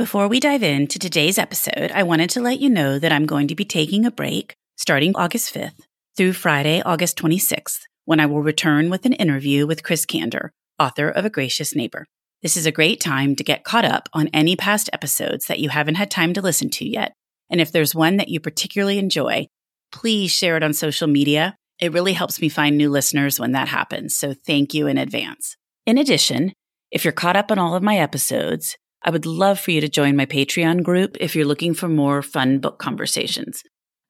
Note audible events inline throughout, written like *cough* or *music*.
Before we dive into today's episode, I wanted to let you know that I'm going to be taking a break starting August 5th through Friday, August 26th, when I will return with an interview with Chris Kander, author of A Gracious Neighbor. This is a great time to get caught up on any past episodes that you haven't had time to listen to yet. And if there's one that you particularly enjoy, please share it on social media. It really helps me find new listeners when that happens. So thank you in advance. In addition, if you're caught up on all of my episodes, I would love for you to join my Patreon group if you're looking for more fun book conversations.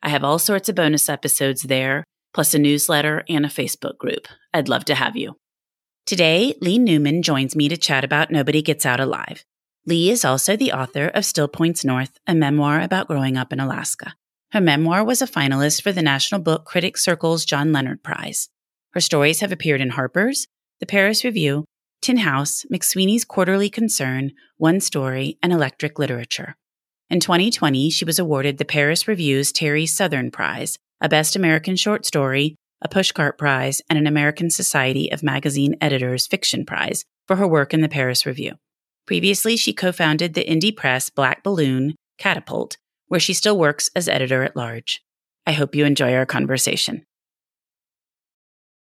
I have all sorts of bonus episodes there, plus a newsletter and a Facebook group. I'd love to have you. Today, Leigh Newman joins me to chat about Nobody Gets Out Alive. Leigh is also the author of Still Points North, a memoir about growing up in Alaska. Her memoir was a finalist for the National Book Critics Circle's John Leonard Prize. Her stories have appeared in Harper's, the Paris Review, Tin House, McSweeney's Quarterly Concern, One Story, and Electric Literature. In 2020, she was awarded the Paris Review's Terry Southern Prize, a Best American Short Story, a Pushcart Prize, and an American Society of Magazine Editors Fiction Prize for her work in the Paris Review. Previously, she co founded the indie press Black Balloon Catapult, where she still works as editor at large. I hope you enjoy our conversation.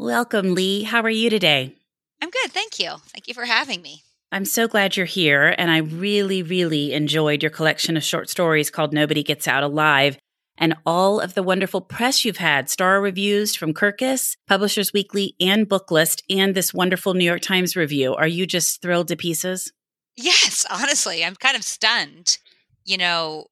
Welcome, Leigh. How are you today? I'm good. Thank you. Thank you for having me. I'm so glad you're here. And I really, really enjoyed your collection of short stories called Nobody Gets Out Alive and all of the wonderful press you've had star reviews from Kirkus, Publishers Weekly, and Booklist, and this wonderful New York Times review. Are you just thrilled to pieces? Yes, *laughs* honestly, I'm kind of stunned. You know,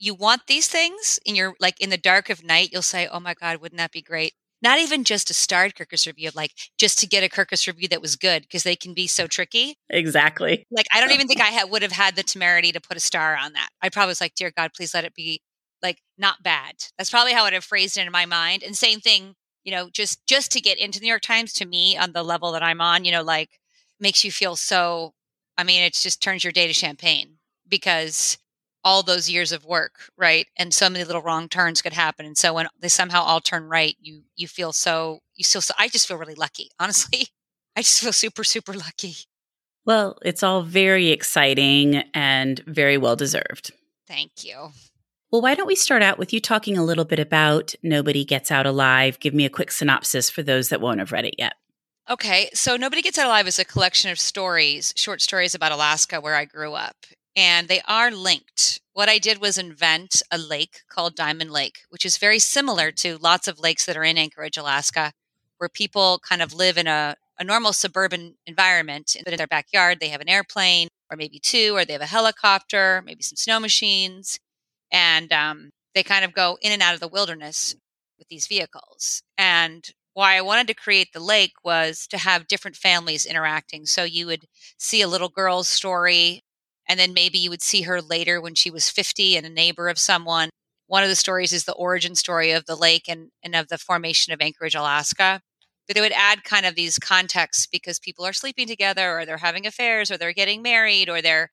you want these things in your like in the dark of night, you'll say, Oh my God, wouldn't that be great? Not even just a starred Kirkus review like just to get a Kirkus review that was good because they can be so tricky. Exactly. Like I don't even think I ha- would have had the temerity to put a star on that. I probably was like, dear God, please let it be like not bad. That's probably how I'd have phrased it in my mind. And same thing, you know, just just to get into the New York Times to me on the level that I'm on, you know, like makes you feel so. I mean, it just turns your day to champagne because all those years of work, right? And so many little wrong turns could happen. And so when they somehow all turn right, you you feel so you feel so I just feel really lucky. *laughs* Honestly. I just feel super, super lucky. Well, it's all very exciting and very well deserved. Thank you. Well, why don't we start out with you talking a little bit about Nobody Gets Out Alive? Give me a quick synopsis for those that won't have read it yet. Okay, so Nobody Gets Out Alive is a collection of stories, short stories about Alaska where I grew up and they are linked. What I did was invent a lake called Diamond Lake, which is very similar to lots of lakes that are in Anchorage, Alaska, where people kind of live in a, a normal suburban environment. But in their backyard, they have an airplane or maybe two, or they have a helicopter, maybe some snow machines. And um, they kind of go in and out of the wilderness with these vehicles. And why I wanted to create the lake was to have different families interacting. So you would see a little girl's story and then maybe you would see her later when she was 50 and a neighbor of someone. One of the stories is the origin story of the lake and, and of the formation of Anchorage, Alaska. but it would add kind of these contexts because people are sleeping together or they're having affairs or they're getting married or they're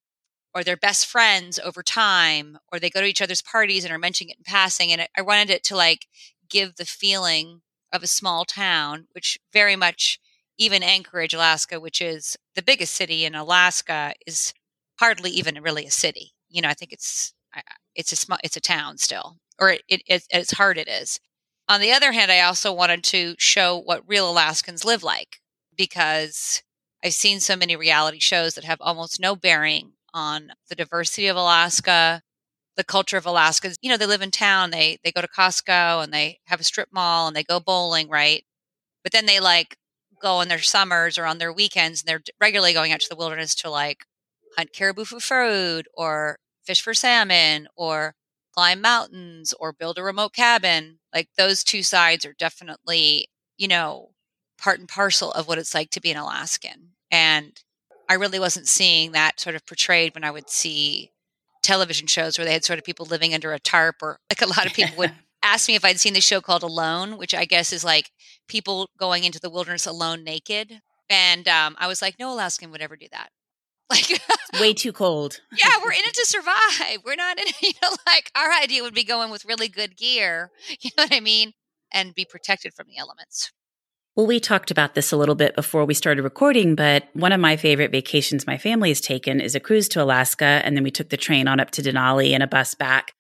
or they're best friends over time or they go to each other's parties and are mentioning it in passing and i wanted it to like give the feeling of a small town which very much even anchorage alaska which is the biggest city in alaska is hardly even really a city you know i think it's it's a small it's a town still or it, it, it it's hard it is on the other hand i also wanted to show what real alaskans live like because i've seen so many reality shows that have almost no bearing on the diversity of Alaska, the culture of Alaska. You know, they live in town, they they go to Costco and they have a strip mall and they go bowling, right? But then they like go on their summers or on their weekends and they're regularly going out to the wilderness to like hunt caribou for food or fish for salmon or climb mountains or build a remote cabin. Like those two sides are definitely, you know, part and parcel of what it's like to be an Alaskan. And I really wasn't seeing that sort of portrayed when I would see television shows where they had sort of people living under a tarp, or *laughs* like a lot of people would *laughs* ask me if I'd seen the show called Alone, which I guess is like people going into the wilderness alone naked. And um, I was like, no Alaskan would ever do that. *laughs* Like, way too cold. *laughs* yeah, we're in it to survive. We're not in it, *laughs* you know, like our idea would be going with really good gear, you know what I mean? And be protected from the elements. Well, we talked about this a little bit before we started recording, but one of my favorite vacations my family has taken is a cruise to Alaska. And then we took the train on up to Denali and a bus back.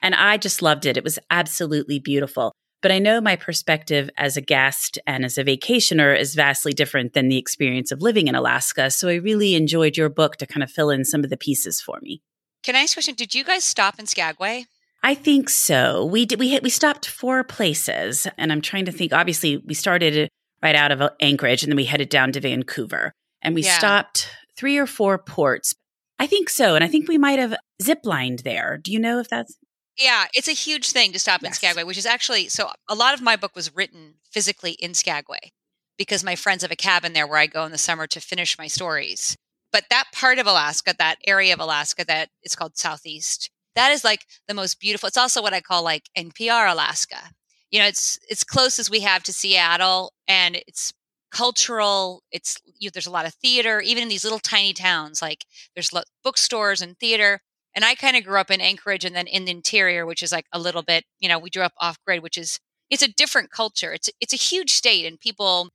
And I just loved it. It was absolutely beautiful. But I know my perspective as a guest and as a vacationer is vastly different than the experience of living in Alaska. So I really enjoyed your book to kind of fill in some of the pieces for me. Can I ask a question? Did you guys stop in Skagway? I think so. We did. We hit, we stopped four places, and I'm trying to think. Obviously, we started right out of Anchorage, and then we headed down to Vancouver. And we yeah. stopped three or four ports. I think so. And I think we might have ziplined there. Do you know if that's? Yeah, it's a huge thing to stop yes. in Skagway, which is actually so a lot of my book was written physically in Skagway because my friends have a cabin there where I go in the summer to finish my stories. But that part of Alaska, that area of Alaska that is called Southeast, that is like the most beautiful. It's also what I call like NPR Alaska you know it's it's close as we have to Seattle and it's cultural it's you know, there's a lot of theater even in these little tiny towns like there's bookstores and theater and I kind of grew up in Anchorage and then in the interior which is like a little bit you know we grew up off grid which is it's a different culture it's it's a huge state and people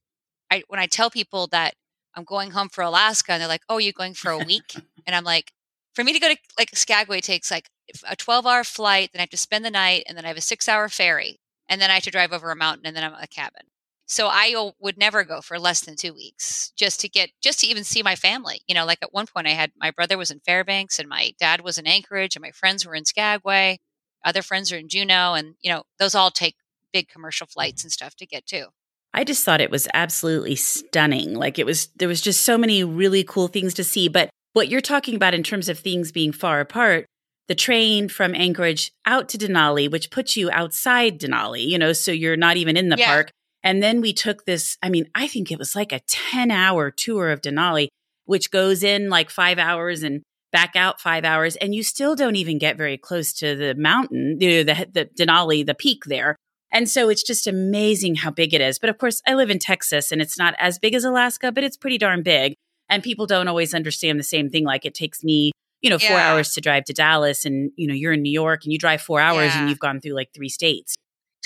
I when I tell people that I'm going home for Alaska and they're like oh you're going for a week *laughs* and I'm like for me to go to like Skagway takes like a 12 hour flight then I have to spend the night and then I have a 6 hour ferry and then I have to drive over a mountain and then I'm at a cabin. So I would never go for less than two weeks just to get, just to even see my family. You know, like at one point I had my brother was in Fairbanks and my dad was in Anchorage and my friends were in Skagway. Other friends are in Juneau. And, you know, those all take big commercial flights and stuff to get to. I just thought it was absolutely stunning. Like it was, there was just so many really cool things to see. But what you're talking about in terms of things being far apart, the train from Anchorage out to Denali, which puts you outside Denali, you know, so you're not even in the yeah. park. And then we took this, I mean, I think it was like a 10 hour tour of Denali, which goes in like five hours and back out five hours. And you still don't even get very close to the mountain, the, the, the Denali, the peak there. And so it's just amazing how big it is. But of course, I live in Texas and it's not as big as Alaska, but it's pretty darn big. And people don't always understand the same thing. Like it takes me you know, yeah. four hours to drive to Dallas and, you know, you're in New York and you drive four hours yeah. and you've gone through like three states.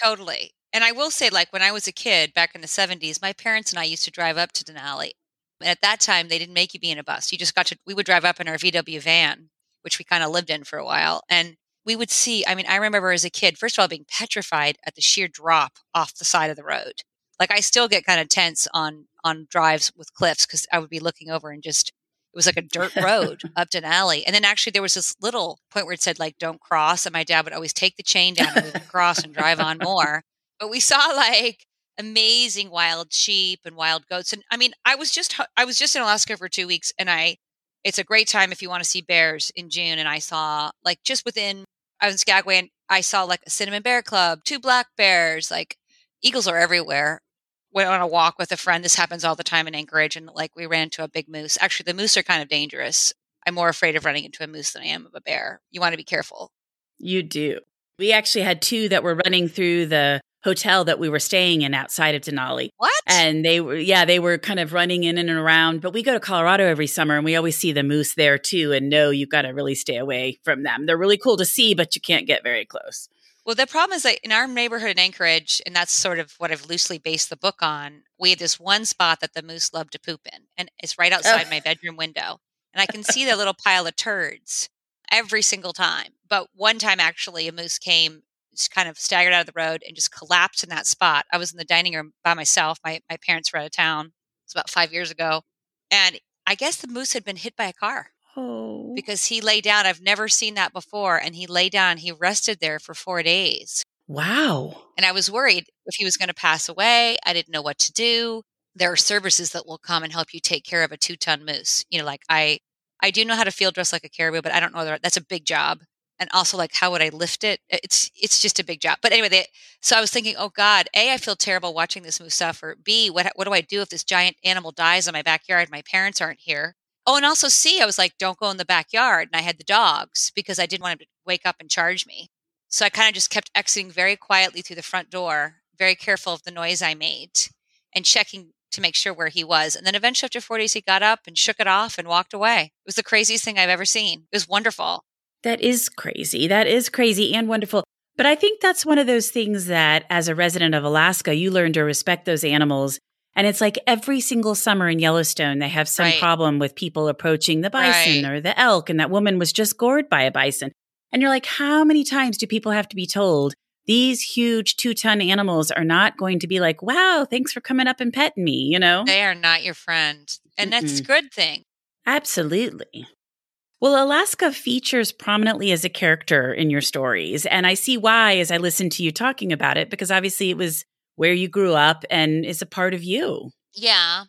Totally. And I will say, like, when I was a kid back in the 70s, my parents and I used to drive up to Denali. And at that time, they didn't make you be in a bus. You just got to, we would drive up in our VW van, which we kind of lived in for a while. And we would see, I mean, I remember as a kid, first of all, being petrified at the sheer drop off the side of the road. Like, I still get kind of tense on, on drives with cliffs because I would be looking over and just it was like a dirt road *laughs* up to Denali. And then actually there was this little point where it said like don't cross. And my dad would always take the chain down and we would cross and drive on more. But we saw like amazing wild sheep and wild goats. And I mean, I was just I was just in Alaska for two weeks and I it's a great time if you want to see bears in June. And I saw like just within I was in Skagway and I saw like a cinnamon bear club, two black bears, like eagles are everywhere went on a walk with a friend. This happens all the time in Anchorage, and like we ran into a big moose. Actually, the moose are kind of dangerous. I'm more afraid of running into a moose than I am of a bear. You want to be careful. You do. We actually had two that were running through the hotel that we were staying in outside of Denali. What? And they were, yeah, they were kind of running in and around. But we go to Colorado every summer and we always see the moose there too. And no, you've got to really stay away from them. They're really cool to see, but you can't get very close. Well, the problem is that in our neighborhood in Anchorage, and that's sort of what I've loosely based the book on, we had this one spot that the moose loved to poop in, and it's right outside oh. my bedroom window. And I can see the little pile of turds every single time. But one time, actually, a moose came, kind of staggered out of the road and just collapsed in that spot. I was in the dining room by myself. My, my parents were out of town. It was about five years ago. And I guess the moose had been hit by a car. Oh. Because he lay down. I've never seen that before. And he lay down, he rested there for four days. Wow. And I was worried if he was going to pass away. I didn't know what to do. There are services that will come and help you take care of a two ton moose. You know, like I, I do know how to field dress like a caribou, but I don't know that that's a big job. And also, like, how would I lift it? It's it's just a big job. But anyway, they, so I was thinking, oh God, a, I feel terrible watching this moose suffer. B, what what do I do if this giant animal dies in my backyard? My parents aren't here. Oh, and also C, I was like, don't go in the backyard. And I had the dogs because I didn't want him to wake up and charge me. So I kind of just kept exiting very quietly through the front door, very careful of the noise I made and checking to make sure where he was. And then eventually, after four days, he got up and shook it off and walked away. It was the craziest thing I've ever seen. It was wonderful. That is crazy. That is crazy and wonderful. But I think that's one of those things that, as a resident of Alaska, you learn to respect those animals and it's like every single summer in Yellowstone, they have some right. problem with people approaching the bison right. or the elk, and that woman was just gored by a bison. And you're like, how many times do people have to be told these huge two ton animals are not going to be like, wow, thanks for coming up and petting me, you know? They are not your friend. And Mm-mm. that's a good thing. Absolutely. Well, Alaska features prominently as a character in your stories. And I see why as I listen to you talking about it, because obviously it was where you grew up and is a part of you. Yeah,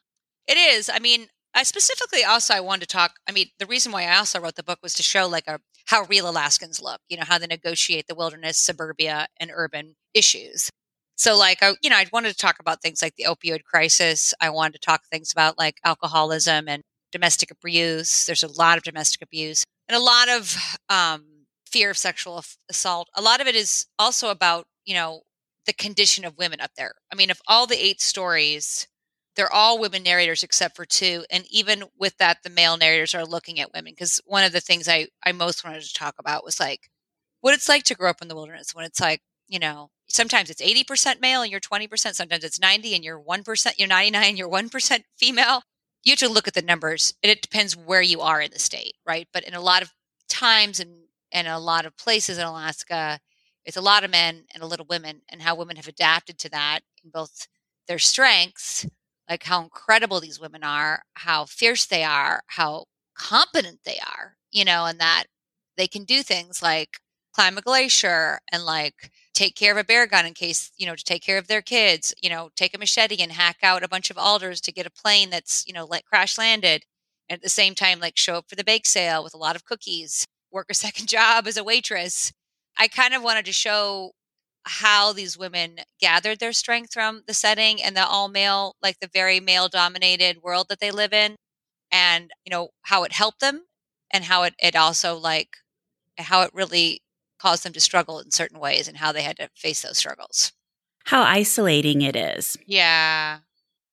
it is. I mean, I specifically also I wanted to talk. I mean, the reason why I also wrote the book was to show like a how real Alaskans look. You know, how they negotiate the wilderness, suburbia, and urban issues. So, like, I you know, I wanted to talk about things like the opioid crisis. I wanted to talk things about like alcoholism and domestic abuse. There's a lot of domestic abuse and a lot of um, fear of sexual assault. A lot of it is also about you know the condition of women up there. I mean, of all the eight stories, they're all women narrators except for two. And even with that, the male narrators are looking at women. Because one of the things I, I most wanted to talk about was like what it's like to grow up in the wilderness when it's like, you know, sometimes it's 80% male and you're 20%, sometimes it's 90 and you're 1%, you're 99 and you're 1% female. You have to look at the numbers and it depends where you are in the state, right? But in a lot of times and, and a lot of places in Alaska, it's a lot of men and a little women and how women have adapted to that in both their strengths like how incredible these women are how fierce they are how competent they are you know and that they can do things like climb a glacier and like take care of a bear gun in case you know to take care of their kids you know take a machete and hack out a bunch of alders to get a plane that's you know like crash landed and at the same time like show up for the bake sale with a lot of cookies work a *laughs* second job as a waitress. I kind of wanted to show how these women gathered their strength from the setting and the all male, like the very male dominated world that they live in, and you know how it helped them, and how it it also like how it really caused them to struggle in certain ways, and how they had to face those struggles. How isolating it is. Yeah.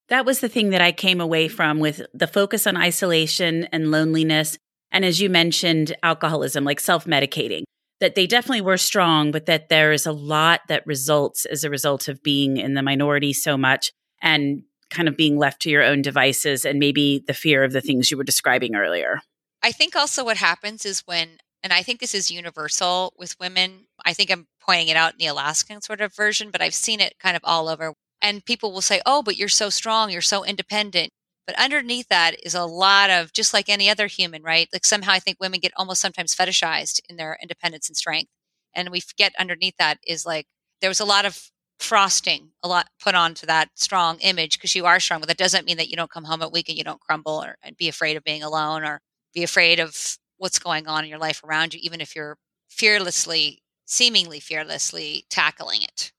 That was the thing that I came away from with the focus on isolation and loneliness. And as you mentioned, alcoholism, like self medicating that they definitely were strong, but that there is a lot that results as a result of being in the minority so much and kind of being left to your own devices and maybe the fear of the things you were describing earlier. I think also what happens is when, and I think this is universal with women, I think I'm pointing it out in the Alaskan sort of version, but I've seen it kind of all over. And people will say, oh, but you're so strong, you're so independent. But underneath that is a lot of just like any other human, right? Like somehow I think women get almost sometimes fetishized in their independence and strength. And we forget underneath that is like there was a lot of frosting, a lot put onto that strong image because you are strong. But that doesn't mean that you don't come home at week and you don't crumble or and be afraid of being alone or be afraid of what's going on in your life around you, even if you're fearlessly, seemingly fearlessly tackling it.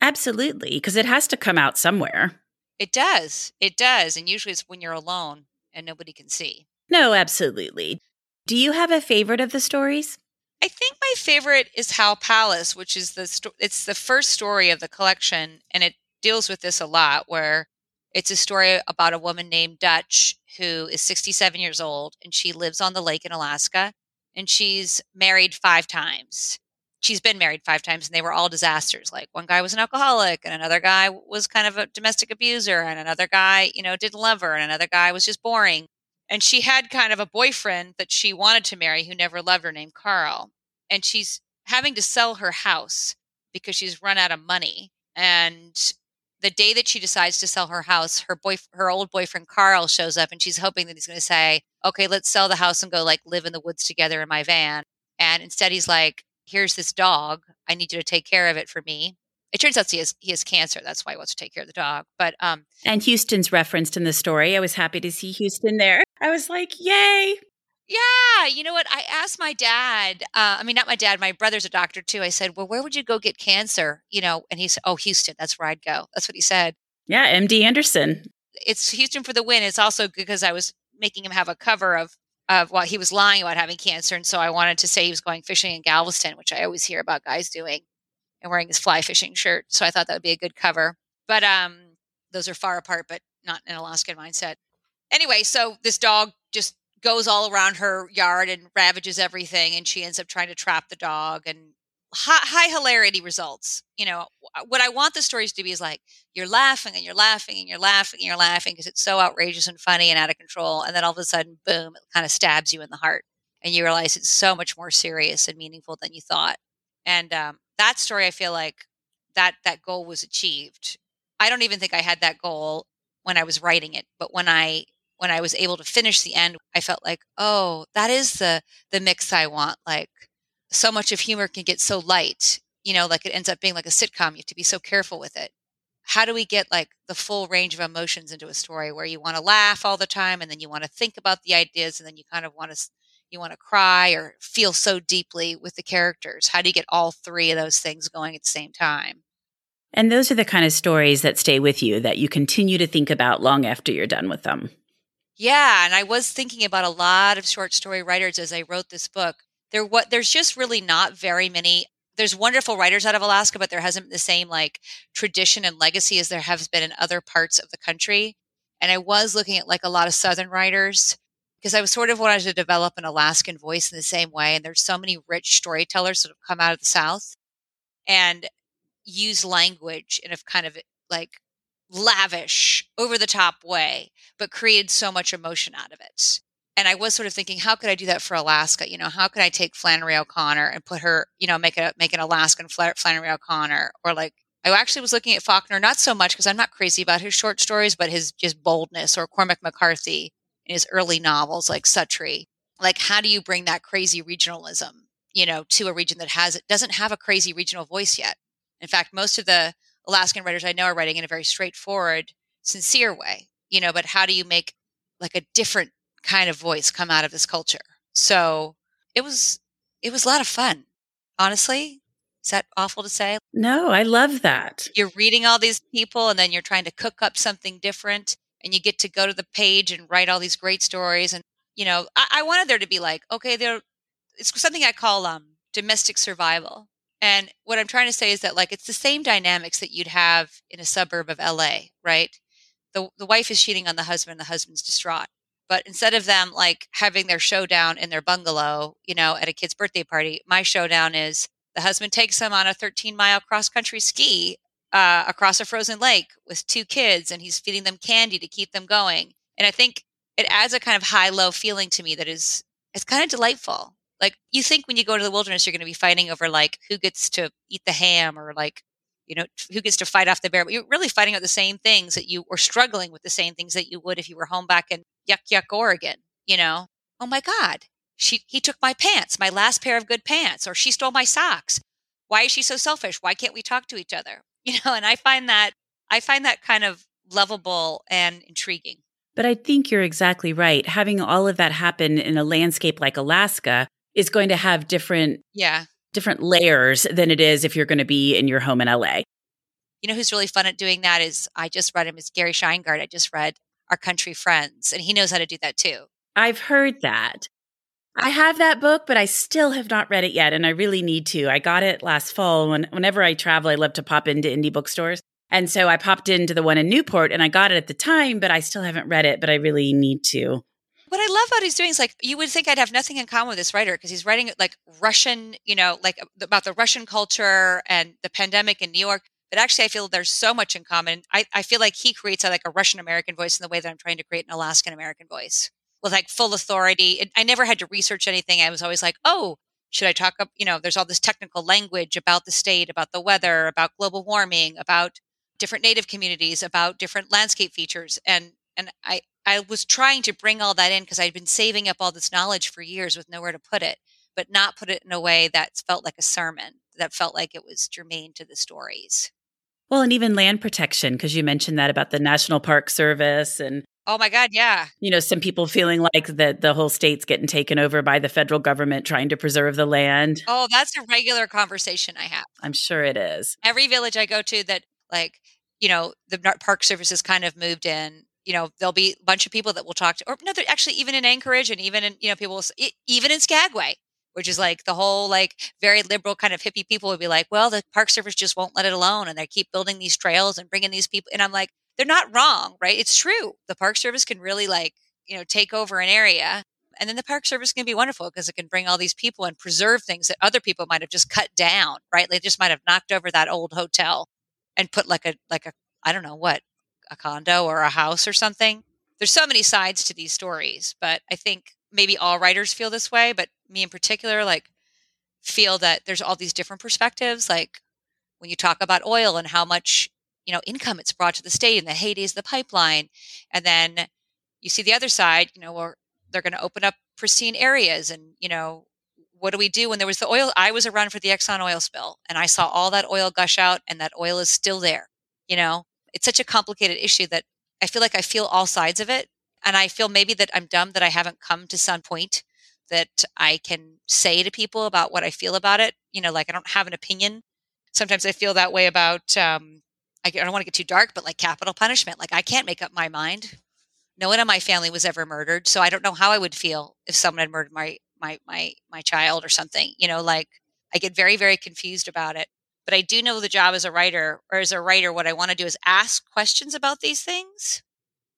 Absolutely, because it has to come out somewhere. It does. It does. And usually it's when you're alone and nobody can see. No, absolutely. Do you have a favorite of the stories? I think my favorite is Howl Palace, which is the sto- it's the first story of the collection, and it deals with this a lot. Where it's a story about a woman named Dutch who is 67 years old, and she lives on the lake in Alaska, and she's married five times. She's been married five times, and they were all disasters. Like one guy was an alcoholic, and another guy was kind of a domestic abuser, and another guy, you know, didn't love her, and another guy was just boring. And she had kind of a boyfriend that she wanted to marry who never loved her named Carl. And she's having to sell her house because she's run out of money. And the day that she decides to sell her house, her boy, her old boyfriend Carl shows up, and she's hoping that he's going to say, "Okay, let's sell the house and go like live in the woods together in my van." And instead, he's like, "Here's this dog. I need you to take care of it for me." It turns out he has he has cancer. That's why he wants to take care of the dog. But um, and Houston's referenced in the story. I was happy to see Houston there. I was like, "Yay!" Yeah, you know what? I asked my dad. Uh, I mean, not my dad. My brother's a doctor too. I said, "Well, where would you go get cancer?" You know, and he said, "Oh, Houston. That's where I'd go." That's what he said. Yeah, MD Anderson. It's Houston for the win. It's also because I was making him have a cover of of what he was lying about having cancer, and so I wanted to say he was going fishing in Galveston, which I always hear about guys doing, and wearing his fly fishing shirt. So I thought that would be a good cover. But um, those are far apart, but not an Alaskan mindset. Anyway, so this dog just goes all around her yard and ravages everything and she ends up trying to trap the dog and high, high, hilarity results you know what i want the stories to be is like you're laughing and you're laughing and you're laughing and you're laughing because it's so outrageous and funny and out of control and then all of a sudden boom it kind of stabs you in the heart and you realize it's so much more serious and meaningful than you thought and um, that story i feel like that that goal was achieved. I don't even think i had that goal when i was writing it but when i when I was able to finish the end, I felt like, oh, that is the the mix I want. Like so much of humor can get so light, you know, like it ends up being like a sitcom. You have to be so careful with it. How do we get like the full range of emotions into a story where you want to laugh all the time and then you want to think about the ideas and then you kind of want to you want to cry or feel so deeply with the characters? How do you get all three of those things going at the same time? And those are the kind of stories that stay with you that you continue to think about long after you're done with them. Yeah, and I was thinking about a lot of short story writers as I wrote this book. There what there's just really not very many there's wonderful writers out of Alaska, but there hasn't been the same like tradition and legacy as there has been in other parts of the country. And I was looking at like a lot of southern writers because I was sort of wanted to develop an Alaskan voice in the same way. And there's so many rich storytellers that have come out of the South and use language in a kind of like lavish, over the top way, but created so much emotion out of it. And I was sort of thinking, how could I do that for Alaska? You know, how could I take Flannery O'Connor and put her, you know, make a make an Alaskan Flannery O'Connor, or like I actually was looking at Faulkner, not so much because I'm not crazy about his short stories, but his just boldness, or Cormac McCarthy in his early novels like Suttree. Like, how do you bring that crazy regionalism, you know, to a region that has it doesn't have a crazy regional voice yet? In fact, most of the Alaskan writers I know are writing in a very straightforward, sincere way, you know, but how do you make like a different kind of voice come out of this culture? So it was it was a lot of fun. Honestly, is that awful to say? No, I love that. You're reading all these people and then you're trying to cook up something different and you get to go to the page and write all these great stories. And, you know, I, I wanted there to be like, okay, there it's something I call um domestic survival. And what I'm trying to say is that like it's the same dynamics that you'd have in a suburb of LA, right? The the wife is cheating on the husband, the husband's distraught. But instead of them like having their showdown in their bungalow, you know, at a kid's birthday party, my showdown is the husband takes them on a 13 mile cross country ski uh, across a frozen lake with two kids, and he's feeding them candy to keep them going. And I think it adds a kind of high low feeling to me that is it's kind of delightful like you think when you go to the wilderness you're going to be fighting over like who gets to eat the ham or like you know who gets to fight off the bear but you're really fighting out the same things that you were struggling with the same things that you would if you were home back in yuck yuck oregon you know? Oh my god she he took my pants my last pair of good pants or she stole my socks. Why is she so selfish? Why can't we talk to each other? *laughs* You know and i find that i find that kind of lovable and intriguing. But I think you're exactly right. Having all of that happen in a landscape like Alaska is going to have different yeah different layers than it is if you're going to be in your home in LA. You know who's really fun at doing that is I just read him is Gary Shteyngart. I just read Our Country Friends, and he knows how to do that too. I've heard that. I have that book, but I still have not read it yet, and I really need to. I got it last fall. When, whenever I travel, I love to pop into indie bookstores. And so I popped into the one in Newport and I got it at the time, but I still haven't read it, but I really need to. What I love about he's doing is like you would think I'd have nothing in common with this writer because he's writing like Russian, you know, like about the Russian culture and the pandemic in New York. But actually, I feel there's so much in common. I, I feel like he creates a, like a Russian American voice in the way that I'm trying to create an Alaskan American voice with like full authority. It, I never had to research anything. I was always like, oh, should I talk up? You know, there's all this technical language about the state, about the weather, about global warming, about different native communities, about different landscape features. And and I, I was trying to bring all that in because I'd been saving up all this knowledge for years with nowhere to put it, but not put it in a way that felt like a sermon, that felt like it was germane to the stories. Well, and even land protection, because you mentioned that about the National Park Service and Oh my God, yeah. You know, some people feeling like that the whole state's getting taken over by the federal government trying to preserve the land. Oh, that's a regular conversation I have. I'm sure it is. Every village I go to that, like, you know, the Park Service has kind of moved in. You know, there'll be a bunch of people that will talk to, or no, actually even in Anchorage and even in, you know, people will, even in Skagway, which is like the whole like very liberal kind of hippie people would be like, well, the Park Service just won't let it alone, and they keep building these trails and bringing these people. And I'm like, they're not wrong, right? It's true. The Park Service can really like, you know, take over an area. And then the Park Service can be wonderful because it can bring all these people and preserve things that other people might have just cut down, right? They just might have knocked over that old hotel and put like a like a I don't know what, a condo or a house or something. There's so many sides to these stories, but I think maybe all writers feel this way, but me in particular like feel that there's all these different perspectives like when you talk about oil and how much you know income it's brought to the state in the heydays of the pipeline and then you see the other side you know where they're going to open up pristine areas and you know what do we do when there was the oil i was around for the exxon oil spill and i saw all that oil gush out and that oil is still there you know it's such a complicated issue that i feel like i feel all sides of it and i feel maybe that i'm dumb that i haven't come to some point that i can say to people about what i feel about it you know like i don't have an opinion sometimes i feel that way about um, I don't want to get too dark, but like capital punishment. Like I can't make up my mind. No one in my family was ever murdered, so I don't know how I would feel if someone had murdered my my my my child or something. You know, like I get very very confused about it. But I do know the job as a writer or as a writer, what I want to do is ask questions about these things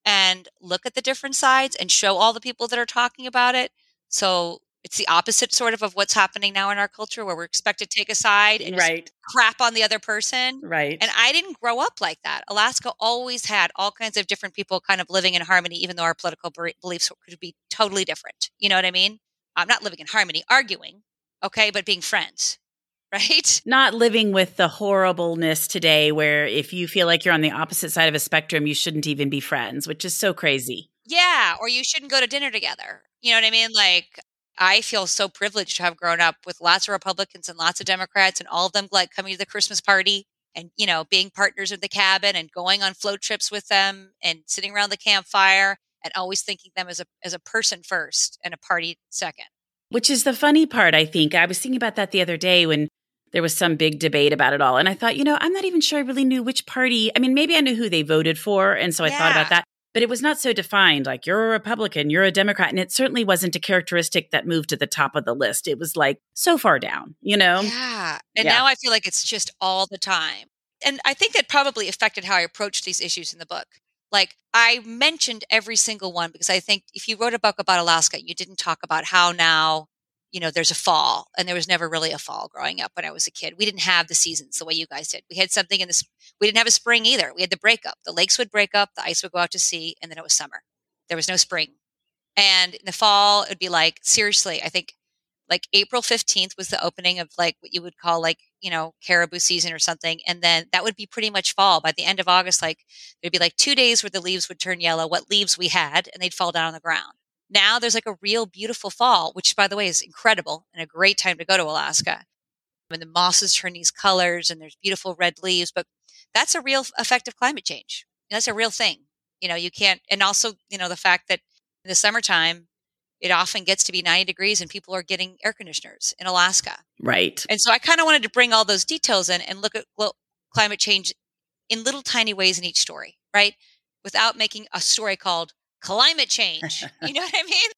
and look at the different sides and show all the people that are talking about it. So it's the opposite sort of of what's happening now in our culture where we're expected to take a side and right. crap on the other person. Right. And I didn't grow up like that. Alaska always had all kinds of different people kind of living in harmony, even though our political beliefs could be totally different. You know what I mean? I'm not living in harmony, arguing, okay, but being friends. *laughs* Right? Not living with the horribleness today where if you feel like you're on the opposite side of a spectrum, you shouldn't even be friends, which is so crazy. Yeah, or you shouldn't go to dinner together. You know what I mean? Like I feel so privileged to have grown up with lots of Republicans and lots of Democrats and all of them like coming to the Christmas party and, you know, being partners in the cabin and going on float trips with them and sitting around the campfire and always thinking them as a as a person first and a party second. Which is the funny part, I think. I was thinking about that the other day when there was some big debate about it all. And I thought, you know, I'm not even sure I really knew which party. I mean, maybe I knew who they voted for. And so I yeah. thought about that but it was not so defined like you're a Republican, you're a Democrat. And it certainly wasn't a characteristic that moved to the top of the list. It was like so far down, you know? Yeah. And yeah. now I feel like it's just all the time. And I think that probably affected how I approached these issues in the book. Like I mentioned every single one because I think if you wrote a book about Alaska, you didn't talk about how now you know, there's a fall, and there was never really a fall growing up when I was a kid. We didn't have the seasons the way you guys did. We had something in this. We didn't have a spring either. We had the breakup. The lakes would break up, the ice would go out to sea, and then it was summer. There was no spring. And in the fall, it would be like seriously. I think like April 15th was the opening of like what you would call like you know caribou season or something, and then that would be pretty much fall. By the end of August, like there'd be like two days where the leaves would turn yellow. What leaves we had, and they'd fall down on the ground now there's like a real beautiful fall, which by the way is incredible and a great time to go to Alaska. When the mosses turn these colors and there's beautiful red leaves, but that's a real effect of climate change. That's a real thing. You know, you can't, and also, you know, the fact that in the summertime, it often gets to be 90 degrees and people are getting air conditioners in Alaska. Right. And so I kind of wanted to bring all those details in and look at climate change in little tiny ways in each story, right? Without making a story called climate change. *laughs* You know what I mean?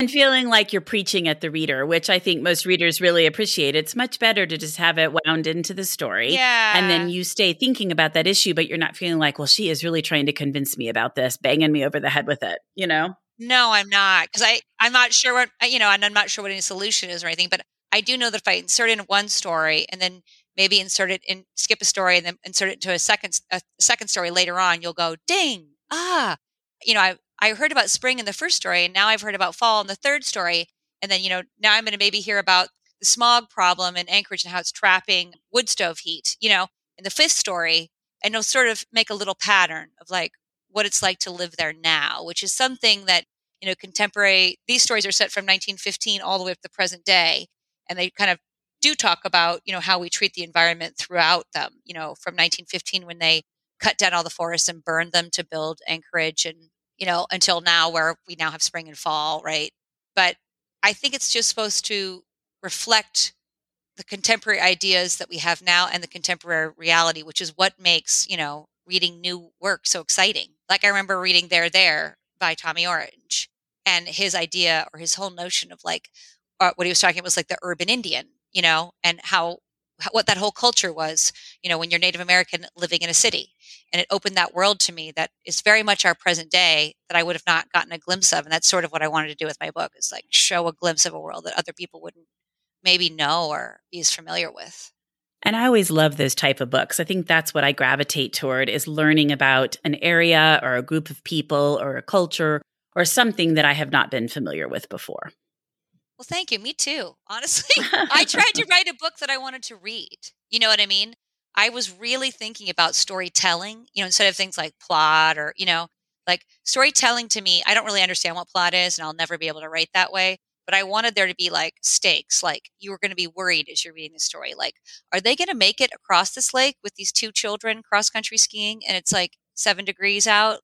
And feeling like you're preaching at the reader, which I think most readers really appreciate. It's much better to just have it wound into the story. Yeah. And then you stay thinking about that issue, but you're not feeling like, well, she is really trying to convince me about this, banging me over the head with it, you know? No, I'm not. Because I, I'm not sure what, you know, and I'm not sure what any solution is or anything, but I do know that if I insert in one story and then maybe insert it in, skip a story and then insert it into a second, a second story later on, you'll go, ding, ah, you know, I, I heard about spring in the first story, and now I've heard about fall in the third story. And then, you know, now I'm going to maybe hear about the smog problem in Anchorage and how it's trapping wood stove heat, you know, in the fifth story. And it'll sort of make a little pattern of like what it's like to live there now, which is something that, you know, contemporary, these stories are set from 1915 all the way up to the present day. And they kind of do talk about, you know, how we treat the environment throughout them, you know, from 1915 when they cut down all the forests and burned them to build Anchorage and you know, until now where we now have spring and fall, right? But I think it's just supposed to reflect the contemporary ideas that we have now and the contemporary reality, which is what makes, you know, reading new work so exciting. Like I remember reading There There by Tommy Orange and his idea or his whole notion of like uh, what he was talking about was like the urban Indian, you know, and how what that whole culture was, you know, when you're Native American living in a city. And it opened that world to me that is very much our present day that I would have not gotten a glimpse of. And that's sort of what I wanted to do with my book is like show a glimpse of a world that other people wouldn't maybe know or be as familiar with. And I always love those type of books. I think that's what I gravitate toward is learning about an area or a group of people or a culture or something that I have not been familiar with before. Well, thank you. Me too. Honestly, *laughs* I tried to write a book that I wanted to read. You know what I mean? I was really thinking about storytelling, you know, instead of things like plot or, you know, like storytelling to me, I don't really understand what plot is and I'll never be able to write that way. But I wanted there to be like stakes, like you were going to be worried as you're reading the story. Like, are they going to make it across this lake with these two children cross country skiing and it's like seven degrees out?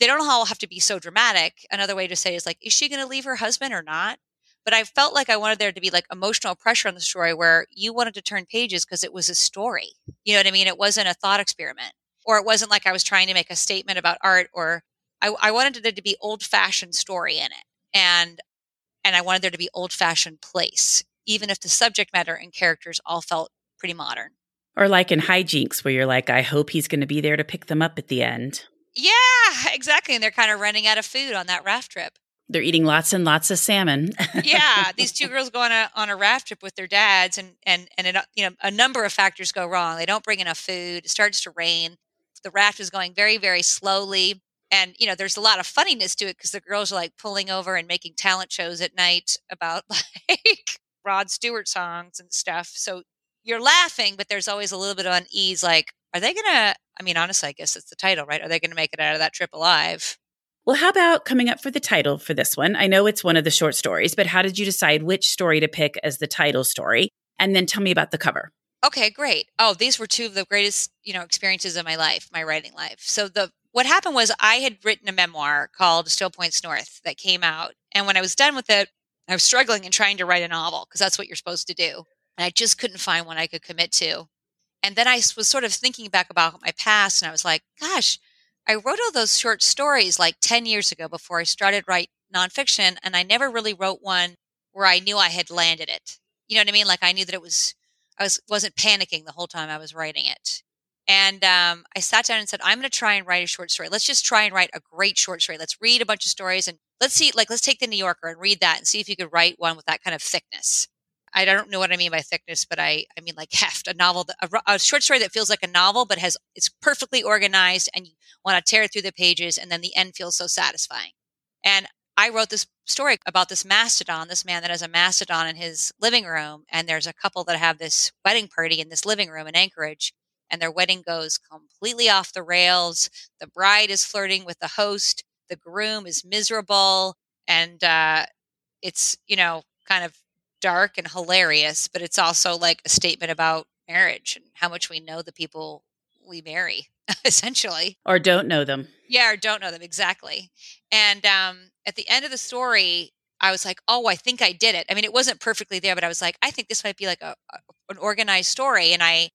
They don't all have to be so dramatic. Another way to say is like, is she going to leave her husband or not? But I felt like I wanted there to be like emotional pressure on the story where you wanted to turn pages because it was a story. You know what I mean? It wasn't a thought experiment, or it wasn't like I was trying to make a statement about art, or I, I wanted there to be old fashioned story in it, and and I wanted there to be old fashioned place, even if the subject matter and characters all felt pretty modern. Or like in hijinks, where you're like, I hope he's going to be there to pick them up at the end. Yeah, exactly. And they're kind of running out of food on that raft trip. They're eating lots and lots of salmon. *laughs* yeah, these two girls go on a on a raft trip with their dads, and and and it, you know a number of factors go wrong. They don't bring enough food. It starts to rain. The raft is going very very slowly, and you know there's a lot of funniness to it because the girls are like pulling over and making talent shows at night about *laughs* like Rod Stewart songs and stuff. So you're laughing, but there's always a little bit of unease. Like, are they gonna? I mean, honestly, I guess it's the title, right? Are they gonna make it out of that trip alive? Well, how about coming up for the title for this one? I know it's one of the short stories, but how did you decide which story to pick as the title story? And then tell me about the cover. Okay, great. Oh, these were two of the greatest, you know, experiences of my life, my writing life. So the what happened was I had written a memoir called Still Points North that came out. And when I was done with it, I was struggling and trying to write a novel because that's what you're supposed to do. And I just couldn't find one I could commit to. And then I was sort of thinking back about my past and I was like, gosh, I wrote all those short stories like 10 years ago before I started writing nonfiction, and I never really wrote one where I knew I had landed it. You know what I mean? Like I knew that it was, I was, wasn't panicking the whole time I was writing it. And um, I sat down and said, I'm going to try and write a short story. Let's just try and write a great short story. Let's read a bunch of stories and let's see, like, let's take the New Yorker and read that and see if you could write one with that kind of thickness. I don't know what I mean by thickness, but I, I mean like *laughs* heft, a novel, a, a short story that feels like a novel, but has, it's perfectly organized and you want to tear through the pages and then the end feels so satisfying. And I wrote this story about this mastodon, this man that has a mastodon in his living room. And there's a couple that have this wedding party in this living room in Anchorage. And their wedding goes completely off the rails. The bride is flirting with the host. The groom is miserable. And uh, it's, you know, kind of dark and hilarious, but it's also like a statement about marriage and how much we know the people we marry, *laughs* essentially. Or don't know them. Yeah, or don't know them, exactly. And um, at the end of the story, I was like, oh, I think I did it. I mean, it wasn't perfectly there, but I was like, I think this might be like a, a an organized story. And I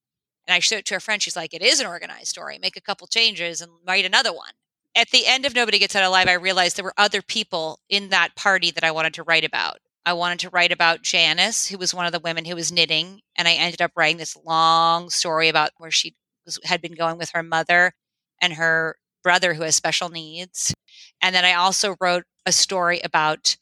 and I showed it to a friend. She's like, it is an organized story. Make a couple changes and write another one. at the end of Nobody Gets Out Alive, I realized there were other people in that party that I wanted to write about. I wanted to write about Janice, who was one of the women who was knitting, and I ended up writing this long story about where she was, had been going with her mother and her brother who has special needs. And then I also wrote a story about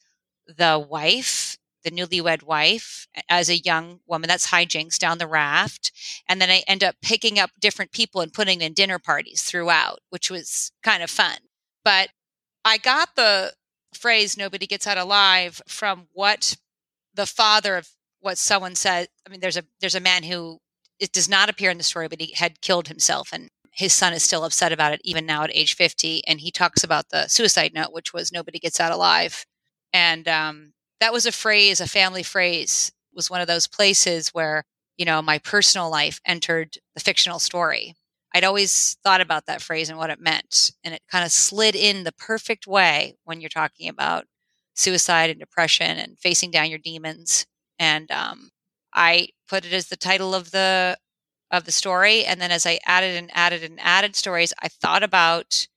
the wife, the newlywed wife, as a young woman. That's hijinks down the raft. And then I end up picking up different people and putting in dinner parties throughout, which was kind of fun. But I got the phrase nobody gets out alive from what the father of what someone said. I mean, there's a there's a man who it does not appear in the story, but he had killed himself and his son is still upset about it even now at age 50 and he talks about the suicide note which was nobody gets out alive and um, that was a phrase a family phrase was one of those places where you know my personal life entered the fictional story i'd always thought about that phrase and what it meant and it kind of slid in the perfect way when you're talking about suicide and depression and facing down your demons and um, i put it as the title of the of the story. And then as I added and added and added stories, I thought about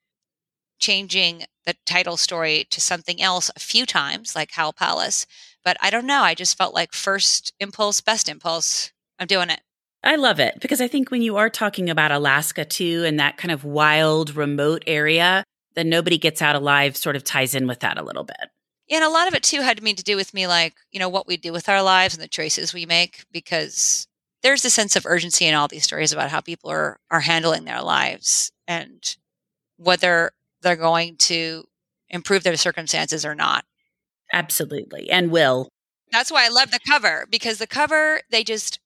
changing the title story to something else a few times, like Howl Palace. But I don't know. I just felt like first impulse, best impulse. I'm doing it. I love it because I think when you are talking about Alaska too and that kind of wild, remote area, then nobody gets out alive sort of ties in with that a little bit. And a lot of it too had to do with me, like, you know, what we do with our lives and the choices we make, because there's a sense of urgency in all these stories about how people are are handling their lives and whether they're going to improve their circumstances or not. Absolutely. And will. That's why I love the cover because the cover they just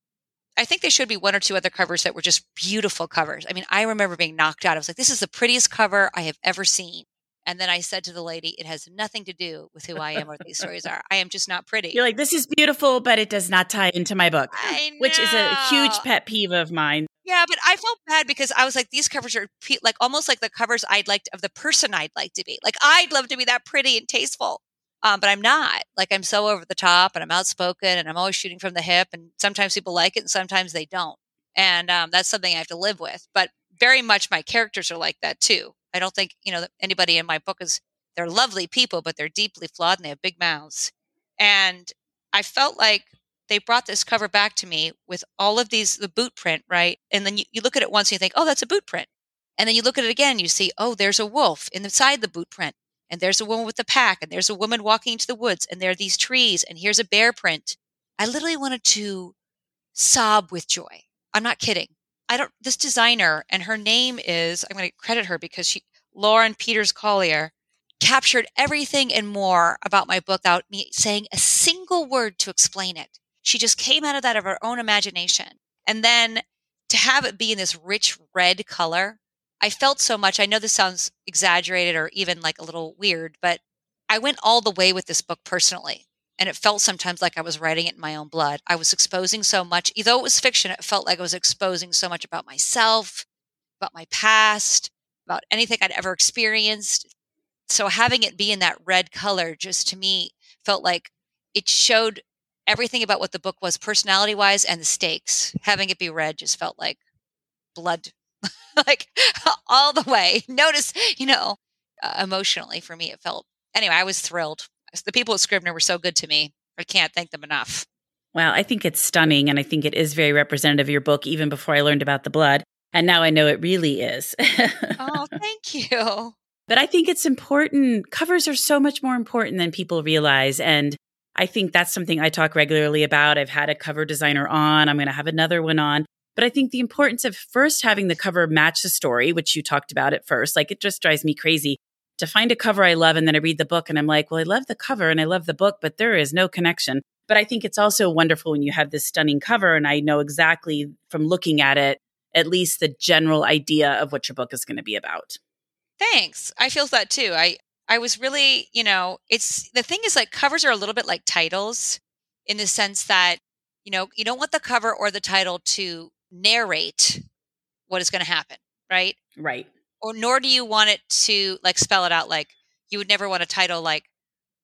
I think there should be one or two other covers that were just beautiful covers. I mean, I remember being knocked out. I was like, this is the prettiest cover I have ever seen. And then I said to the lady, it has nothing to do with who I am or these stories are. I am just not pretty. You're like, this is beautiful, but it does not tie into my book, which is a huge pet peeve of mine. Yeah, but I felt bad because I was like, these covers are like almost like the covers I'd like of the person I'd like to be. Like, I'd love to be that pretty and tasteful. Um, but I'm not. Like, I'm so over the top and I'm outspoken and I'm always shooting from the hip. And sometimes people like it and sometimes they don't. And um, that's something I have to live with. But very much my characters are like that too. I don't think, you know, anybody in my book is, they're lovely people, but they're deeply flawed and they have big mouths. And I felt like they brought this cover back to me with all of these, the boot print, right? And then you, you look at it once and you think, oh, that's a boot print. And then you look at it again, and you see, oh, there's a wolf inside the boot print. And there's a woman with the pack, and there's a woman walking into the woods, and there are these trees, and here's a bear print. I literally wanted to sob with joy. I'm not kidding. I don't, this designer, and her name is, I'm going to credit her because she, Lauren Peters Collaer, captured everything and more about my book without me saying a single word to explain it. She just came out of that of her own imagination. And then to have it be in this rich red color, I felt so much. I know this sounds exaggerated or even like a little weird, but I went all the way with this book personally. And it felt sometimes like I was writing it in my own blood. I was exposing so much, though it was fiction, it felt like I was exposing so much about myself, about my past, about anything I'd ever experienced. So having it be in that red color just to me felt like it showed everything about what the book was personality wise and the stakes. Having it be red just felt like blood, *laughs* like all the way. Notice, you know, uh, emotionally for me, it felt. Anyway, I was thrilled the people at Scribner were so good to me. I can't thank them enough. Well, I think it's stunning. And I think it is very representative of your book, even before I learned about the blood. And now I know it really is. oh, *laughs* thank you. But I think it's important. Covers are so much more important than people realize. And I think that's something I talk regularly about. I've had a cover designer on, I'm going to have another one on. But I think the importance of first having the cover match the story, which you talked about at first, like it just drives me crazy to find a cover I love and then I read the book and I'm like, well, I love the cover and I love the book, but there is no connection. But I think it's also wonderful when you have this stunning cover and I know exactly from looking at it, at least the general idea of what your book is going to be about. Thanks. I feel that too. I I was really, you know, it's the thing is like covers are a little bit like titles in the sense that, you know, you don't want the cover or the title to narrate what is going to happen, right? Right or nor do you want it to like spell it out like you would never want a title like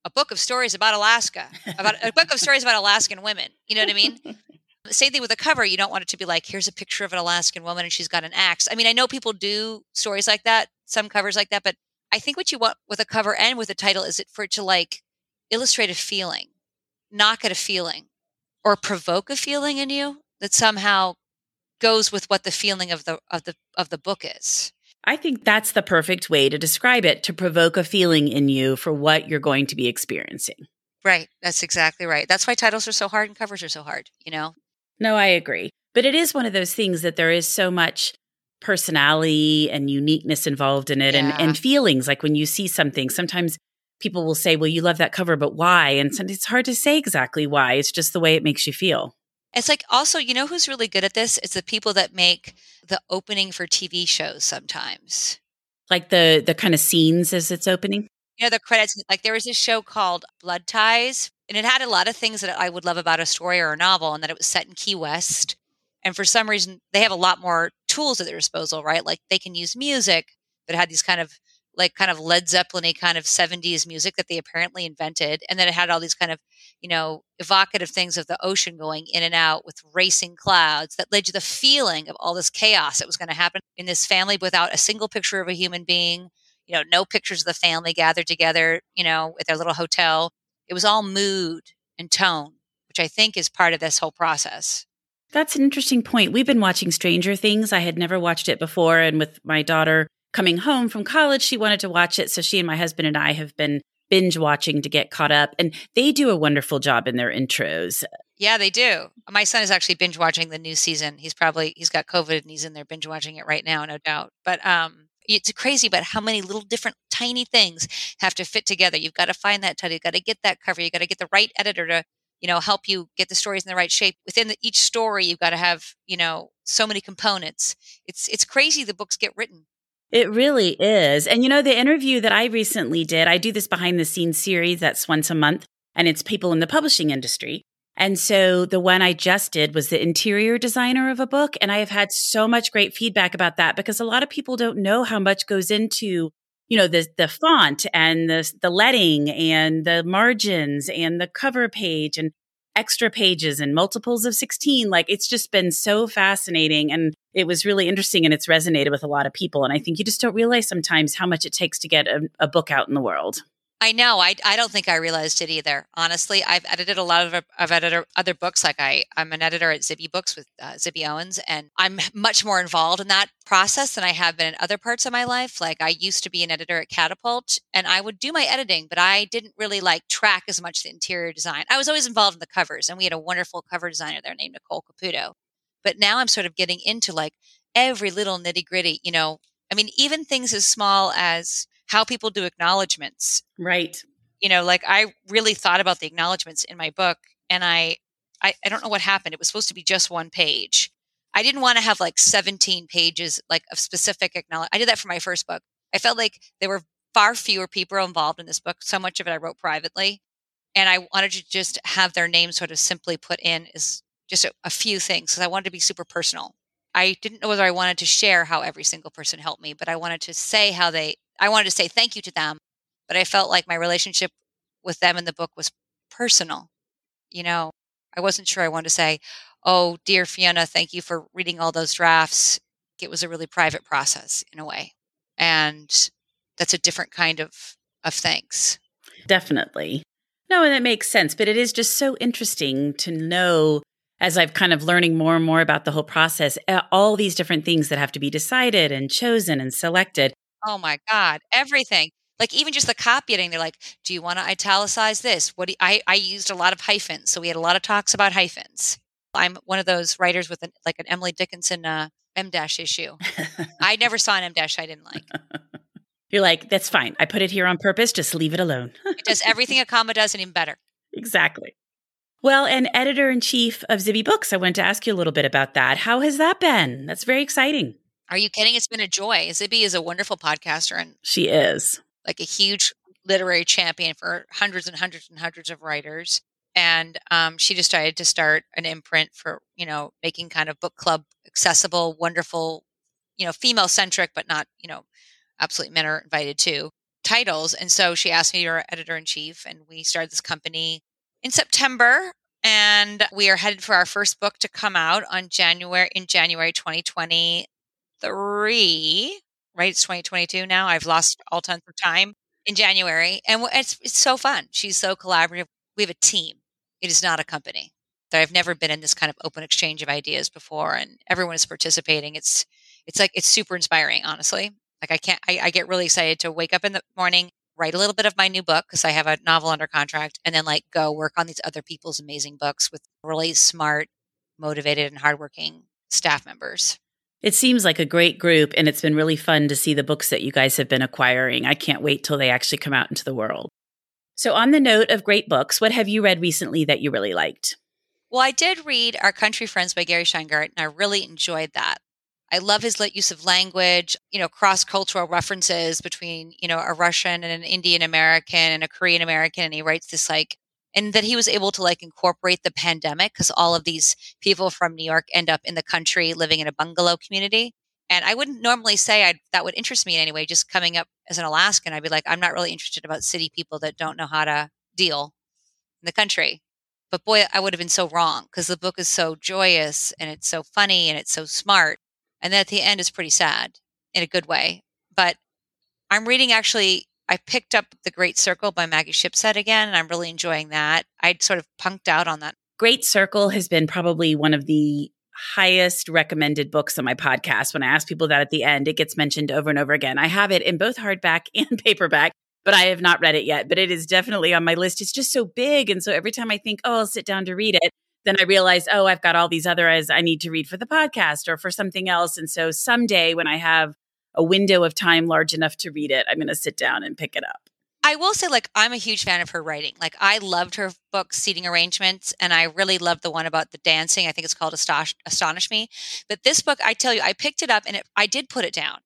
a book of stories about Alaska, about a book of *laughs* stories about Alaskan women. You know what I mean? *laughs* Same thing with a cover. You don't want it to be like, here's a picture of an Alaskan woman and she's got an axe. I mean, I know people do stories like that, some covers like that, but I think what you want with a cover and with a title is it for it to like illustrate a feeling, knock at a feeling, or provoke a feeling in you that somehow goes with what the feeling of the of the of the book is. I think that's the perfect way to describe it to provoke a feeling in you for what you're going to be experiencing. Right. That's exactly right. That's why titles are so hard and covers are so hard, you know? No, I agree. But it is one of those things that there is so much personality and uniqueness involved in it yeah. and, and feelings. Like when you see something, sometimes people will say, Well, you love that cover, but why? And it's hard to say exactly why. It's just the way it makes you feel. It's like also, you know who's really good at this? It's the people that make the opening for TV shows sometimes. Like the the kind of scenes as it's opening? You know, the credits like there was this show called Blood Ties, and it had a lot of things that I would love about a story or a novel, and that it was set in Key West. And for some reason, they have a lot more tools at their disposal, right? Like they can use music that had these kind of like kind of Led Zeppelin kind of 70s music that they apparently invented. And then it had all these kind of, you know, evocative things of the ocean going in and out with racing clouds that led to the feeling of all this chaos that was going to happen in this family without a single picture of a human being, you know, no pictures of the family gathered together, you know, at their little hotel. It was all mood and tone, which I think is part of this whole process. That's an interesting point. We've been watching Stranger Things. I had never watched it before. And with my daughter, coming home from college, she wanted to watch it. So she and my husband and I have been binge watching to get caught up. And they do a wonderful job in their intros. Yeah, they do. My son is actually binge watching the new season. He's probably he's got COVID and he's in there binge watching it right now, no doubt. But um it's crazy about how many little different tiny things have to fit together. You've got to find that title, you've got to get that cover, you've got to get the right editor to, you know, help you get the stories in the right shape. Within the, each story, you've got to have, you know, so many components. It's it's crazy the books get written. It really is. And you know, the interview that I recently did, I do this behind the scenes series that's once a month, and it's people in the publishing industry. And so the one I just did was the interior designer of a book. And I have had so much great feedback about that because a lot of people don't know how much goes into, you know, the, the font and the, the letting and the margins and the cover page and extra pages and multiples of 16. Like it's just been so fascinating. And it was really interesting and it's resonated with a lot of people. And I think you just don't realize sometimes how much it takes to get a, a book out in the world. I know. I, I don't think I realized it either. Honestly, I've edited a lot of I've edited other books. Like I I'm an editor at Zibby Books with uh, Zibby Owens, and I'm much more involved in that process than I have been in other parts of my life. Like I used to be an editor at Catapult, and I would do my editing, but I didn't really like track as much the interior design. I was always involved in the covers, and we had a wonderful cover designer there named Nicole Caputo. But now I'm sort of getting into like every little nitty gritty. You know, I mean, even things as small as how people do acknowledgments. Right. You know, like I really thought about the acknowledgments in my book and I, I, I don't know what happened. It was supposed to be just one page. I didn't want to have like 17 pages like of specific acknowledge. I did that for my first book. I felt like there were far fewer people involved in this book. So much of it I wrote privately. And I wanted to just have their name sort of simply put in as just a, a few things because I wanted to be super personal. I didn't know whether I wanted to share how every single person helped me, but I wanted to say how they I wanted to say thank you to them, but I felt like my relationship with them in the book was personal. You know, I wasn't sure I wanted to say, "Oh, dear Fiona, thank you for reading all those drafts." It was a really private process in a way, and that's a different kind of of thanks. Definitely. No, and that makes sense, but it is just so interesting to know as I've kind of learning more and more about the whole process, all these different things that have to be decided and chosen and selected. Oh my God, everything. Like even just the copy copying, they're like, "Do you want to italicize this?" What do you, I I used a lot of hyphens, so we had a lot of talks about hyphens. I'm one of those writers with an, like an Emily Dickinson uh, em dash issue. *laughs* I never saw an em dash I didn't like. *laughs* You're like, that's fine. I put it here on purpose. Just leave it alone. it does everything a comma does and even better. *laughs* Exactly. Well, and editor in chief of Zibby Books, I wanted to ask you a little bit about that. How has that been? That's very exciting. Are you kidding? It's been a joy. Zibby is a wonderful podcaster and she is like a huge literary champion for hundreds and hundreds and hundreds of writers. And um, she decided to start an imprint for, you know, making kind of book club accessible, wonderful, you know, female centric, but not, you know, absolutely men are invited to titles. And so she asked me to be her editor in chief, and we started this company in September. And we are headed for our first book to come out on January in January 2023. right? It's 2022 now. I've lost all tons of time in January. And it's, it's so fun. She's so collaborative. We have a team. It is not a company. That I've never been in this kind of open exchange of ideas before, and everyone is participating. It's it's like it's super inspiring, honestly. Like I can't, I, I get really excited to wake up in the morning, write a little bit of my new book because I have a novel under contract, and then like go work on these other people's amazing books with really smart, motivated, and hardworking staff members. It seems like a great group, and it's been really fun to see the books that you guys have been acquiring. I can't wait till they actually come out into the world. So, on the note of great books, what have you read recently that you really liked? Well, I did read Our Country Friends by Gary Shteyngart, and I really enjoyed that. I love his use of language, you know, cross cultural references between, you know, a Russian and an Indian American and a Korean American. And he writes this like, and that he was able to like incorporate the pandemic because all of these people from New York end up in the country living in a bungalow community. And I wouldn't normally say I'd, that would interest me in any way. Just coming up as an Alaskan, I'd be like, I'm not really interested about city people that don't know how to deal in the country. But boy, I would have been so wrong because the book is so joyous and it's so funny and it's so smart. And then at the end is pretty sad in a good way. But I'm reading actually, I picked up The Great Circle by Maggie Shipstead again, and I'm really enjoying that. I'd sort of punked out on that. Great Circle has been probably one of the highest recommended books on my podcast. When I ask people that at the end, it gets mentioned over and over again. I have it in both hardback *laughs* and paperback, but I have not read it yet. But it is definitely on my list. It's just so big. And so every time I think, oh, I'll sit down to read it, then I realize, oh, I've got all these other as I need to read for the podcast or for something else. And so someday when I have a window of time large enough to read it, I'm going to sit down and pick it up. I will say, like, I'm a huge fan of her writing. Like, I loved her book, Seating Arrangements, and I really loved the one about the dancing. I think it's called Astonish, Astonish Me. But this book, I tell you, I picked it up and it, I did put it down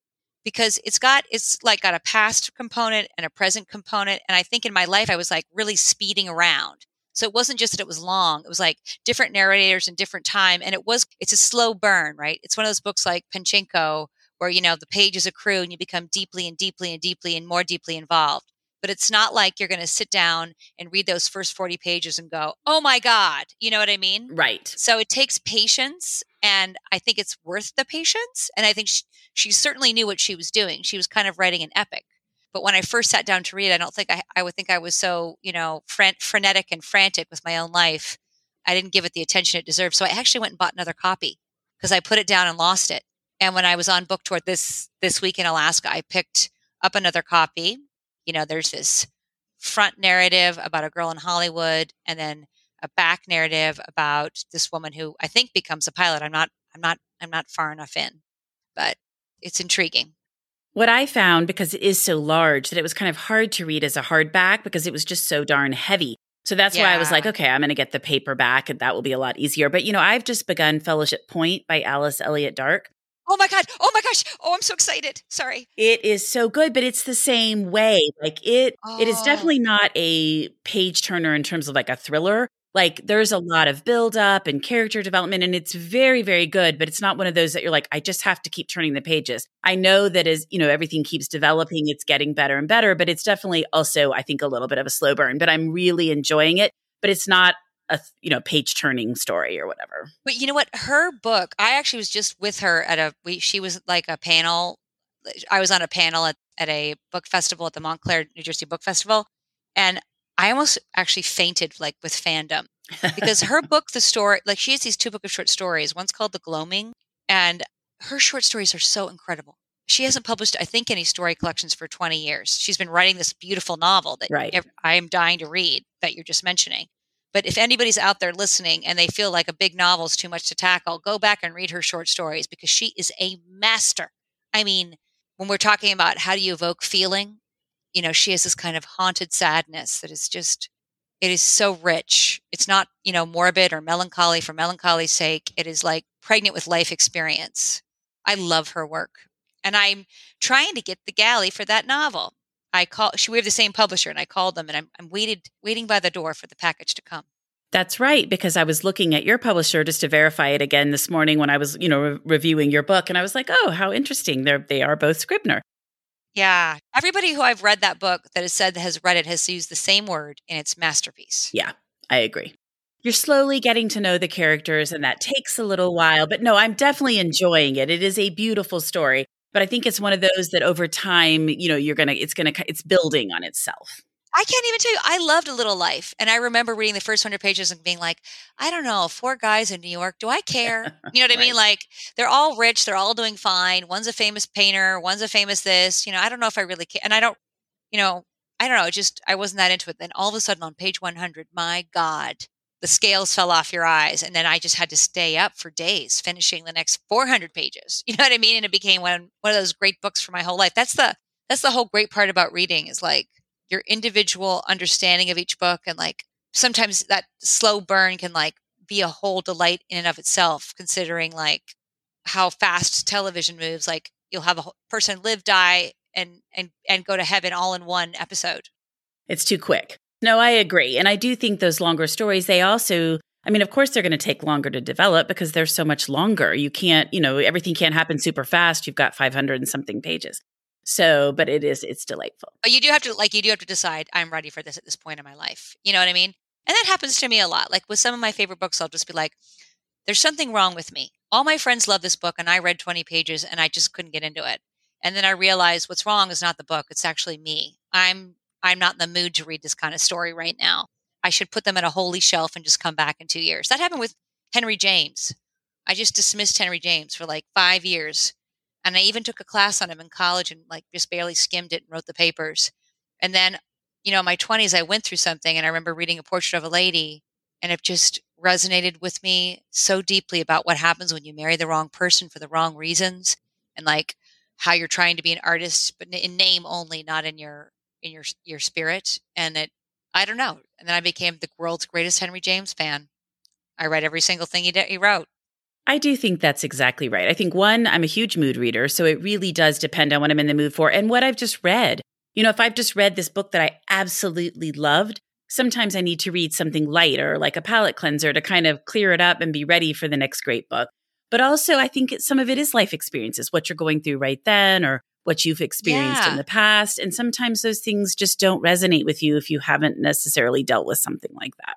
because it's got, it's like got a past component and a present component. And I think in my life, I was like really speeding around. So it wasn't just that it was long. It was like different narrators and different time. And it was, it's a slow burn, right? It's one of those books like Pachinko where, you know, the pages accrue and you become deeply and deeply and deeply and more deeply involved. But it's not like you're going to sit down and read those first 40 pages and go, oh my God. You know what I mean? Right. So it takes patience. And I think it's worth the patience. And I think she, she certainly knew what she was doing. She was kind of writing an epic. But when I first sat down to read, I don't think I, I would think I was so, you know, fren- frenetic and frantic with my own life. I didn't give it the attention it deserved. So I actually went and bought another copy because I put it down and lost it. And when I was on book tour this this week in Alaska, I picked up another copy. You know, there's this front narrative about a girl in Hollywood, and then a back narrative about this woman who I think becomes a pilot. I'm not I'm not I'm not far enough in, but it's intriguing. What I found, because it is so large, that it was kind of hard to read as a hardback because it was just so darn heavy. So that's yeah. why I was like, okay, I'm going to get the paperback and that will be a lot easier. But, you know, I've just begun Fellowship Point by Alice Elliott Dark. Oh my God. Oh my gosh. Oh, I'm so excited. Sorry. It is so good, but it's the same way. Like it, oh. it is oh. definitely not a page turner in terms of like a thriller, like there's a lot of build up and character development and it's very very good but it's not one of those that you're like i just have to keep turning the pages i know that as you know everything keeps developing it's getting better and better but it's definitely also i think a little bit of a slow burn but i'm really enjoying it but it's not a you know page turning story or whatever but you know what her book i actually was just with her at a we, she was like a panel i was on a panel at, at a book festival at the montclair new jersey book festival and I almost actually fainted like with fandom because her *laughs* book, the story, like she has these two book of short stories. One's called The Gloaming, and her short stories are so incredible. She hasn't published, I think, any story collections for 20 years. She's been writing this beautiful novel that right. I am dying to read that you're just mentioning. But if anybody's out there listening and they feel like a big novel is too much to tackle, go back and read her short stories because she is a master. I mean, when we're talking about how do you evoke feeling, you know, she has this kind of haunted sadness that is just, it is so rich. It's not, you know, morbid or melancholy for melancholy's sake. It is like pregnant with life experience. I love her work. And I'm trying to get the galley for that novel. I call she we have the same publisher and I called them and I'm I'm waited waiting by the door for the package to come. That's right because I was looking at your publisher just to verify it again this morning when I was, you know, re- reviewing your book and I was like, "Oh, how interesting. They're they are both Scribner." Yeah. Everybody who I've read that book that has said that has read it has used the same word in its masterpiece. Yeah, I agree. You're slowly getting to know the characters, and that takes a little while. But no, I'm definitely enjoying it. It is a beautiful story. But I think it's one of those that over time, you know, you're gonna, it's gonna, it's building on itself. I can't even tell you. I loved A Little Life. And I remember reading the first 100 pages and being like, I don't know, four guys in New York, do I care? *laughs* You know what I mean? Like, they're all rich, they're all doing fine. One's a famous painter, one's a famous this. You know, I don't know if I really care. And I don't, you know, I don't know. Just, I wasn't that into it. Then all of a sudden on page 100, my God, the scales fell off your eyes. And then I just had to stay up for days finishing the next 400 pages. *laughs* You know what I mean? And it became one, one of those great books for my whole life. That's the, that's the whole great part about reading is like, your individual understanding of each book and like sometimes that slow burn can like be a whole delight in and of itself considering like how fast television moves like you'll have a person live die and and and go to heaven all in one episode it's too quick no i agree and i do think those longer stories they also i mean of course they're going to take longer to develop because they're so much longer you can't you know everything can't happen super fast you've got 500 and something pages so, but it is, it's delightful. But you do have to, like, you do have to decide, I'm ready for this at this point in my life. You know what I mean? And that happens to me a lot. Like with some of my favorite books, I'll just be like, there's something wrong with me. All my friends love this book, and I read 20 pages and I just couldn't get into it. And then I realized what's wrong is not the book, it's actually me. I'm I'm not in the mood to read this kind of story right now. I should put them at a holy shelf and just come back in two years. That happened with Henry James. I just dismissed Henry James for like five years and I even took a class on him in college and like just barely skimmed it and wrote the papers. And then, you know, in my 20s, I went through something and I remember reading a portrait of a lady and it just resonated with me so deeply about what happens when you marry the wrong person for the wrong reasons and like how you're trying to be an artist but in name only not in your in your your spirit and it i don't know and then i became the world's greatest henry james fan i read every single thing he, did, he wrote I do think that's exactly right. I think one, I'm a huge mood reader, so it really does depend on what I'm in the mood for and what I've just read. You know, if I've just read this book that I absolutely loved, sometimes I need to read something lighter, like a palate cleanser, to kind of clear it up and be ready for the next great book. But also, I think some of it is life experiences, what you're going through right then or what you've experienced yeah. in the past. And sometimes those things just don't resonate with you if you haven't necessarily dealt with something like that.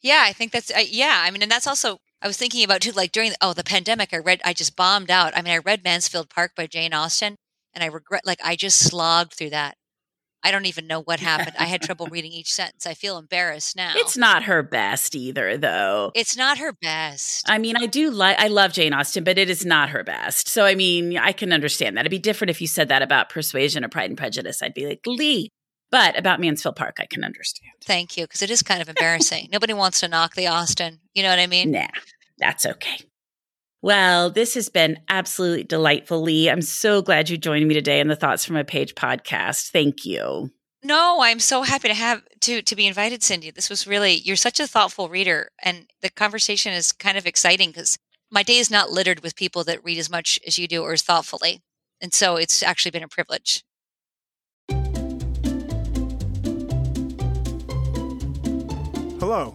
Yeah, I think that's, uh, yeah. I mean, and that's also I was thinking about too, like during the, oh the pandemic, I read I just bombed out. I mean, I read Mansfield Park by Jane Austen, and I regret like I just slogged through that. I don't even know what happened. I had trouble *laughs* reading each sentence. I feel embarrassed now. It's not her best either, though. It's not her best. I mean, I do like I love Jane Austen, but it is not her best. So I mean, I can understand that. It'd be different if you said that about Persuasion or Pride and Prejudice. I'd be like, Leigh, but about Mansfield Park, I can understand. Thank you, because it is kind of embarrassing. Nobody wants to knock the Austen. You know what I mean? Nah, that's okay. Well, this has been absolutely delightful, Leigh. I'm so glad you joined me today on the Thoughts from a Page podcast. Thank you. No, I'm so happy to have to to be invited, Cindy. This was really you're such a thoughtful reader, and the conversation is kind of exciting because my day is not littered with people that read as much as you do or as thoughtfully, and so it's actually been a privilege. Hello,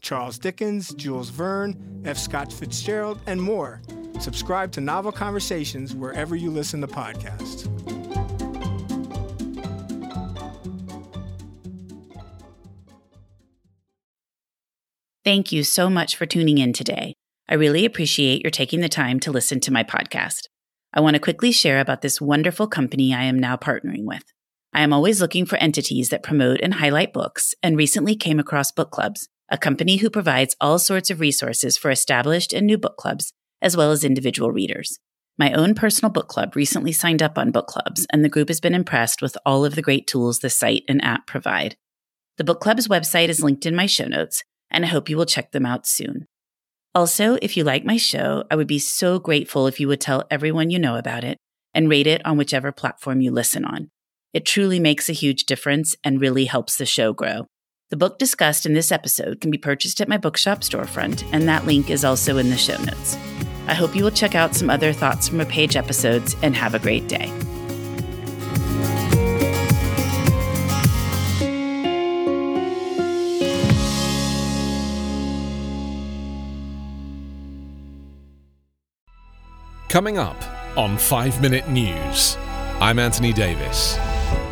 Charles Dickens, Jules Verne, F. Scott Fitzgerald, and more. Subscribe to Novel Conversations wherever you listen to podcasts. Thank you so much for tuning in today. I really appreciate your taking the time to listen to my podcast. I want to quickly share about this wonderful company I am now partnering with. I am always looking for entities that promote and highlight books and recently came across book clubs a company who provides all sorts of resources for established and new book clubs, as well as individual readers. My own personal book club recently signed up on book clubs, and the group has been impressed with all of the great tools the site and app provide. The book club's website is linked in my show notes, and I hope you will check them out soon. Also, if you like my show, I would be so grateful if you would tell everyone you know about it and rate it on whichever platform you listen on. It truly makes a huge difference and really helps the show grow. The book discussed in this episode can be purchased at my bookshop storefront, and that link is also in the show notes. I hope you will check out some other Thoughts from a Page episodes and have a great day. Coming up on 5 Minute News, I'm Anthony Davis.